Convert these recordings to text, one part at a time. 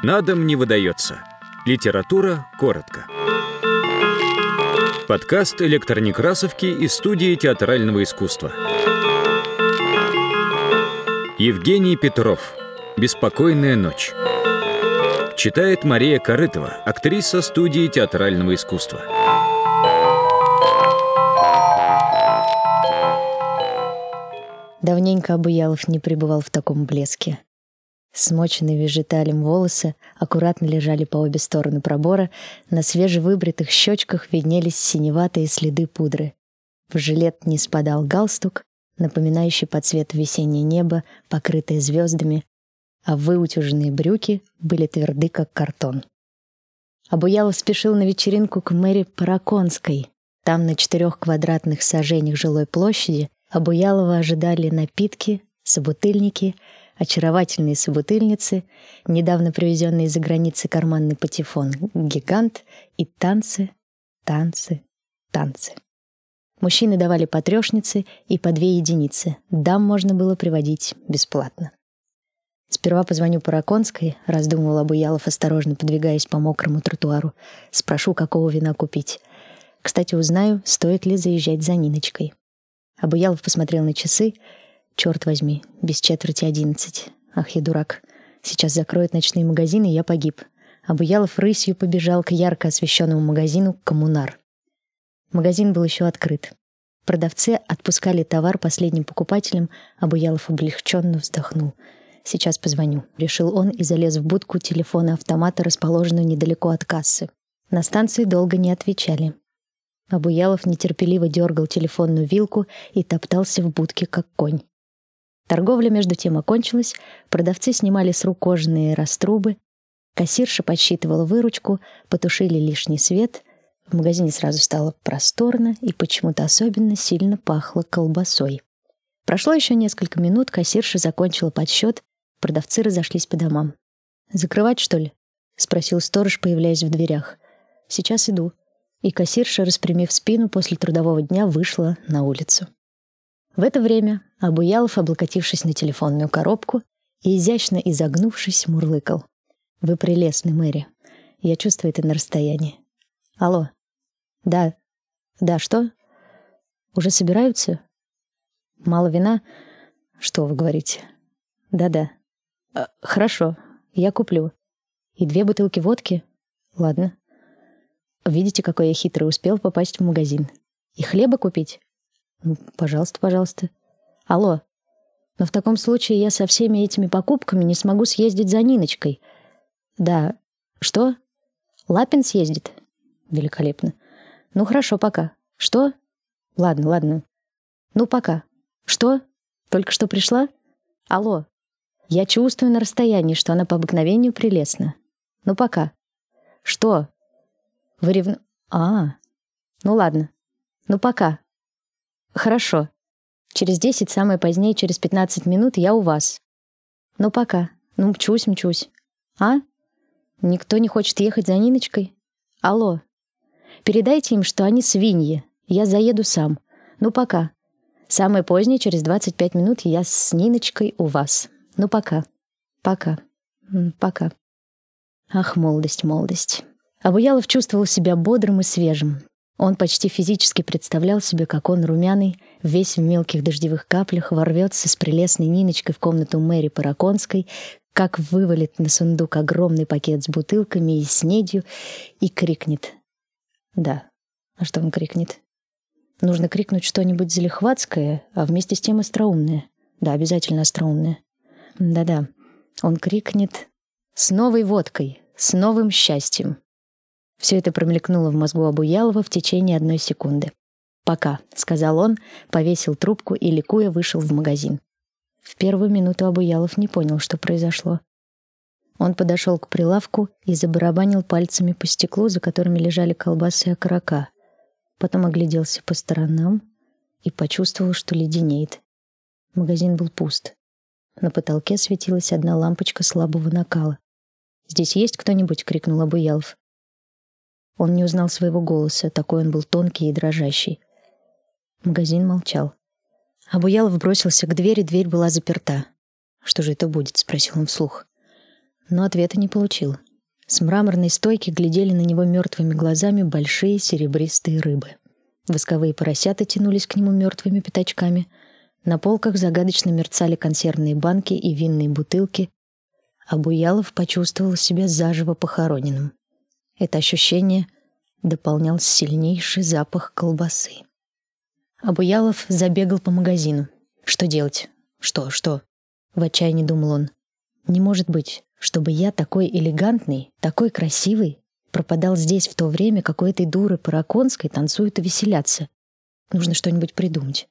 На дом не выдается. Литература коротко. Подкаст электронекрасовки из студии театрального искусства. Евгений Петров. Беспокойная ночь. Читает Мария Корытова, актриса студии театрального искусства. Давненько Абуялов не пребывал в таком блеске. Смоченные вежиталем волосы аккуратно лежали по обе стороны пробора, на свежевыбритых щечках виднелись синеватые следы пудры. В жилет не спадал галстук, напоминающий по цвету весеннее небо, покрытое звездами, а выутюженные брюки были тверды, как картон. Абуялов спешил на вечеринку к мэри Параконской. Там, на четырех квадратных сажениях жилой площади, Абуялова ожидали напитки, собутыльники, очаровательные собутыльницы, недавно привезенный из-за границы карманный патефон «Гигант» и танцы, танцы, танцы. Мужчины давали по трёшнице и по две единицы. Дам можно было приводить бесплатно. Сперва позвоню Параконской, раздумывал Абуялов, осторожно подвигаясь по мокрому тротуару. Спрошу, какого вина купить. Кстати, узнаю, стоит ли заезжать за Ниночкой. Абуялов посмотрел на часы. Черт возьми, без четверти одиннадцать. Ах, я дурак. Сейчас закроют ночные магазины, и я погиб. Абуялов рысью побежал к ярко освещенному магазину «Коммунар». Магазин был еще открыт. Продавцы отпускали товар последним покупателям, Абуялов облегченно вздохнул — Сейчас позвоню, решил он и залез в будку телефона автомата, расположенную недалеко от кассы. На станции долго не отвечали. Абуялов нетерпеливо дергал телефонную вилку и топтался в будке, как конь. Торговля между тем окончилась, продавцы снимали с рук кожаные раструбы, кассирша подсчитывала выручку, потушили лишний свет, в магазине сразу стало просторно и почему-то особенно сильно пахло колбасой. Прошло еще несколько минут, кассирша закончила подсчет Продавцы разошлись по домам. «Закрывать, что ли?» — спросил сторож, появляясь в дверях. «Сейчас иду». И кассирша, распрямив спину после трудового дня, вышла на улицу. В это время Абуялов, облокотившись на телефонную коробку и изящно изогнувшись, мурлыкал. «Вы прелестны, Мэри. Я чувствую это на расстоянии. Алло. Да. Да, что? Уже собираются? Мало вина? Что вы говорите? Да-да. Э, хорошо, я куплю. И две бутылки водки? Ладно. Видите, какой я хитрый, успел попасть в магазин. И хлеба купить? Ну, пожалуйста, пожалуйста. Алло. Но в таком случае я со всеми этими покупками не смогу съездить за Ниночкой. Да. Что? Лапин съездит? Великолепно. Ну хорошо, пока. Что? Ладно, ладно. Ну пока. Что? Только что пришла? Алло. Я чувствую на расстоянии, что она по обыкновению прелестна. Ну пока. Что? Вы ревну... А, ну ладно. Ну пока. Хорошо. Через десять, самое позднее, через пятнадцать минут я у вас. Ну пока. Ну мчусь, мчусь. А? Никто не хочет ехать за Ниночкой? Алло. Передайте им, что они свиньи. Я заеду сам. Ну пока. Самое позднее, через двадцать пять минут, я с Ниночкой у вас. Ну, пока. Пока. Пока. Ах, молодость, молодость. Абуялов чувствовал себя бодрым и свежим. Он почти физически представлял себе, как он румяный, весь в мелких дождевых каплях, ворвется с прелестной Ниночкой в комнату Мэри Параконской, как вывалит на сундук огромный пакет с бутылками и снедью и крикнет. Да, а что он крикнет? Нужно крикнуть что-нибудь залихватское, а вместе с тем остроумное. Да, обязательно остроумное. Да-да, он крикнет «С новой водкой! С новым счастьем!» Все это промелькнуло в мозгу Абуялова в течение одной секунды. «Пока», — сказал он, повесил трубку и, ликуя, вышел в магазин. В первую минуту Абуялов не понял, что произошло. Он подошел к прилавку и забарабанил пальцами по стеклу, за которыми лежали колбасы и окорока. Потом огляделся по сторонам и почувствовал, что леденеет. Магазин был пуст. На потолке светилась одна лампочка слабого накала. «Здесь есть кто-нибудь?» — крикнул Абуялов. Он не узнал своего голоса, такой он был тонкий и дрожащий. Магазин молчал. Абуялов бросился к двери, дверь была заперта. «Что же это будет?» — спросил он вслух. но ответа не получил. С мраморной стойки глядели на него мертвыми глазами большие серебристые рыбы. Восковые поросята тянулись к нему мертвыми пятачками. На полках загадочно мерцали консервные банки и винные бутылки. А Буялов почувствовал себя заживо похороненным. Это ощущение дополнял сильнейший запах колбасы. Абуялов забегал по магазину. Что делать? Что, что? В отчаянии думал он. Не может быть, чтобы я такой элегантный, такой красивый, пропадал здесь в то время, как у этой дуры Параконской танцуют и веселятся. Нужно что-нибудь придумать.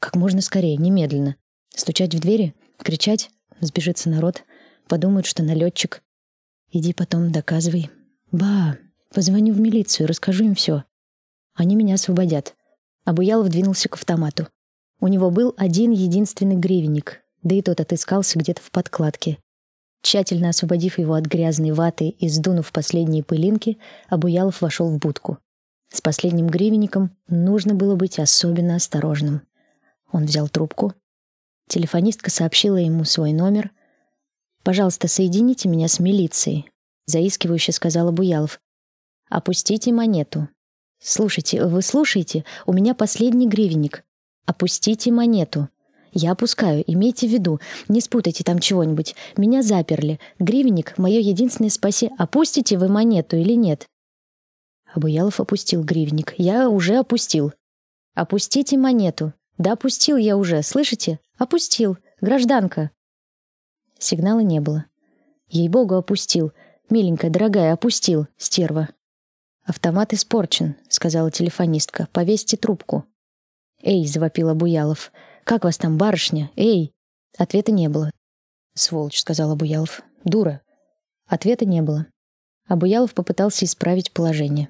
Как можно скорее, немедленно. Стучать в двери, кричать, сбежится народ, подумают, что налетчик. Иди потом, доказывай. Ба, позвоню в милицию, расскажу им все. Они меня освободят. Абуялов двинулся к автомату. У него был один единственный гривенник, да и тот отыскался где-то в подкладке. Тщательно освободив его от грязной ваты и сдунув последние пылинки, Абуялов вошел в будку. С последним гривенником нужно было быть особенно осторожным. Он взял трубку. Телефонистка сообщила ему свой номер. «Пожалуйста, соедините меня с милицией», — заискивающе сказала Буялов. «Опустите монету». «Слушайте, вы слушаете? У меня последний гривенник. Опустите монету». Я опускаю, имейте в виду, не спутайте там чего-нибудь. Меня заперли. Гривенник — мое единственное спаси. Опустите вы монету или нет?» Абуялов опустил гривенник. «Я уже опустил». «Опустите монету». «Да опустил я уже, слышите? Опустил. Гражданка». Сигнала не было. Ей-богу, опустил. Миленькая, дорогая, опустил, стерва. «Автомат испорчен», — сказала телефонистка. «Повесьте трубку». «Эй», — завопила Буялов, — «Как вас там, барышня? Эй!» Ответа не было. «Сволочь», — сказал Абуялов. «Дура». Ответа не было. Абуялов попытался исправить положение.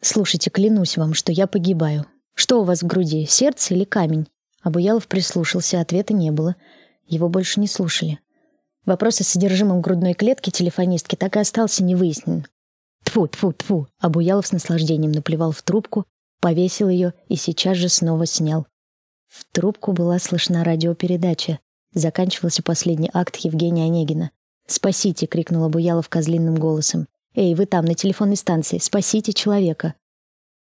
«Слушайте, клянусь вам, что я погибаю. Что у вас в груди, сердце или камень?» Абуялов прислушался, ответа не было. Его больше не слушали. Вопрос о содержимом грудной клетки телефонистки так и остался невыясненным. Тфу, тфу, тфу. Абуялов с наслаждением наплевал в трубку, повесил ее и сейчас же снова снял. В трубку была слышна радиопередача. Заканчивался последний акт Евгения Онегина. «Спасите!» — крикнула Буялов козлиным голосом. «Эй, вы там, на телефонной станции! Спасите человека!»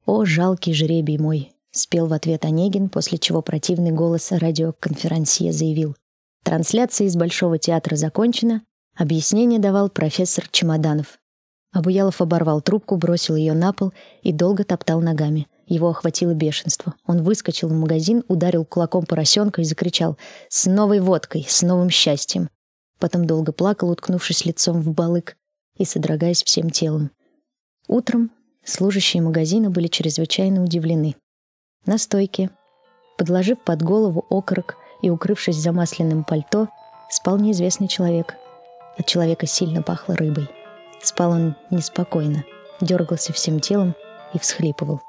«О, жалкий жребий мой!» — спел в ответ Онегин, после чего противный голос радиоконферансье заявил. Трансляция из Большого театра закончена. Объяснение давал профессор Чемоданов. Абуялов оборвал трубку, бросил ее на пол и долго топтал ногами. Его охватило бешенство. Он выскочил в магазин, ударил кулаком поросенка и закричал «С новой водкой! С новым счастьем!» Потом долго плакал, уткнувшись лицом в балык и содрогаясь всем телом. Утром служащие магазина были чрезвычайно удивлены. На стойке, подложив под голову окорок и укрывшись замасленным пальто, спал неизвестный человек. От человека сильно пахло рыбой. Спал он неспокойно, дергался всем телом и всхлипывал.